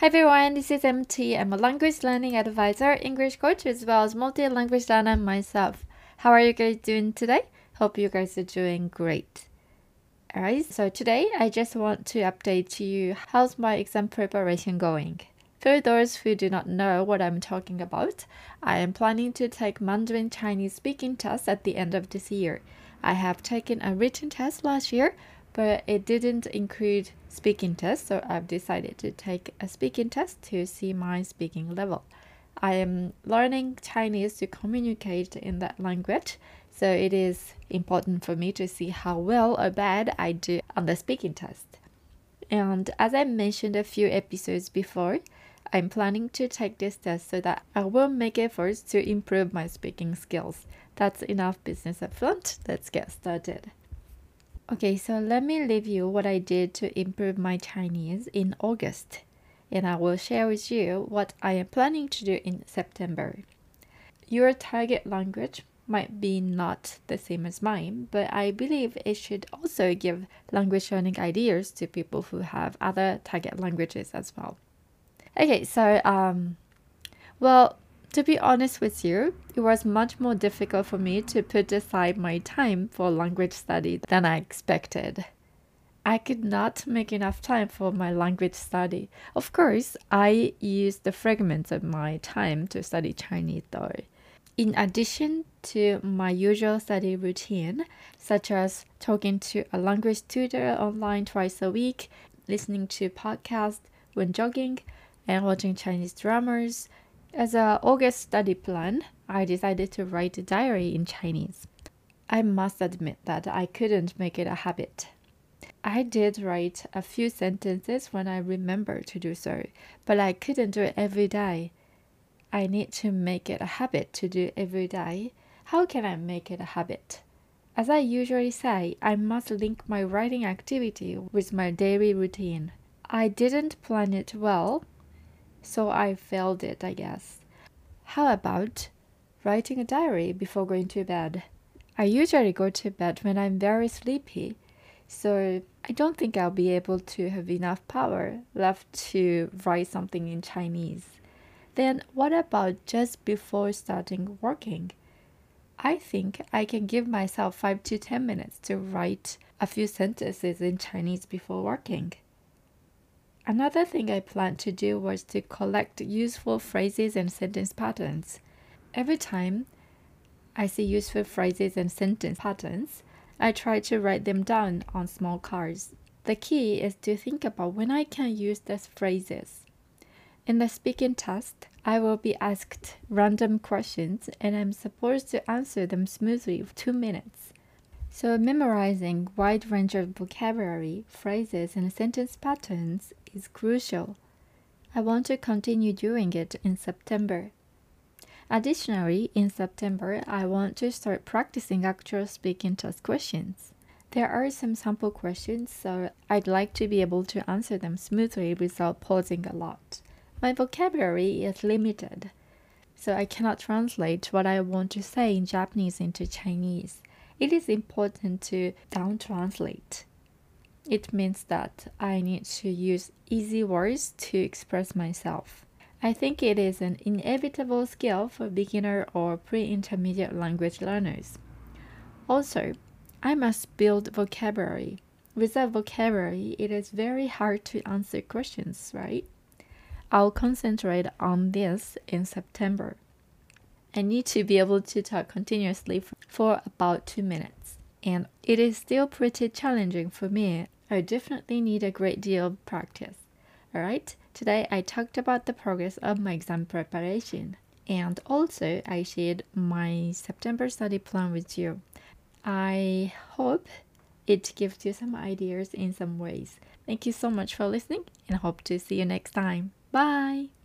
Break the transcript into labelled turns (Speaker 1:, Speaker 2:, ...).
Speaker 1: Hi everyone, this is MT. I'm a language learning advisor, English coach, as well as multi-language learner myself. How are you guys doing today? Hope you guys are doing great. Alright, so today I just want to update to you how's my exam preparation going. For those who do not know what I'm talking about, I am planning to take Mandarin Chinese speaking test at the end of this year. I have taken a written test last year, but it didn't include speaking test, so I've decided to take a speaking test to see my speaking level. I am learning Chinese to communicate in that language, so it is important for me to see how well or bad I do on the speaking test. And as I mentioned a few episodes before, I'm planning to take this test so that I will make efforts to improve my speaking skills. That's enough business up front. Let's get started. Okay, so let me leave you what I did to improve my Chinese in August, and I will share with you what I am planning to do in September. Your target language might be not the same as mine, but I believe it should also give language learning ideas to people who have other target languages as well. Okay, so um, well, to be honest with you, it was much more difficult for me to put aside my time for language study than I expected. I could not make enough time for my language study. Of course, I used the fragments of my time to study Chinese though. In addition to my usual study routine, such as talking to a language tutor online twice a week, listening to podcasts when jogging, and watching Chinese dramas, as a August study plan, I decided to write a diary in Chinese. I must admit that I couldn't make it a habit. I did write a few sentences when I remembered to do so, but I couldn't do it every day. I need to make it a habit to do every day. How can I make it a habit? As I usually say, I must link my writing activity with my daily routine. I didn't plan it well, so I failed it, I guess. How about writing a diary before going to bed? I usually go to bed when I'm very sleepy, so I don't think I'll be able to have enough power left to write something in Chinese. Then, what about just before starting working? I think I can give myself 5 to 10 minutes to write a few sentences in Chinese before working. Another thing I planned to do was to collect useful phrases and sentence patterns. Every time I see useful phrases and sentence patterns, I try to write them down on small cards. The key is to think about when I can use these phrases. In the speaking test, I will be asked random questions and I'm supposed to answer them smoothly for two minutes. So memorizing wide range of vocabulary, phrases, and sentence patterns is crucial. I want to continue doing it in September. Additionally, in September, I want to start practicing actual speaking test questions. There are some sample questions, so I'd like to be able to answer them smoothly without pausing a lot. My vocabulary is limited, so I cannot translate what I want to say in Japanese into Chinese it is important to down translate. It means that I need to use easy words to express myself. I think it is an inevitable skill for beginner or pre intermediate language learners. Also, I must build vocabulary. Without vocabulary, it is very hard to answer questions, right? I'll concentrate on this in September. I need to be able to talk continuously for about two minutes. And it is still pretty challenging for me. I definitely need a great deal of practice. Alright, today I talked about the progress of my exam preparation. And also, I shared my September study plan with you. I hope it gives you some ideas in some ways. Thank you so much for listening and hope to see you next time. Bye!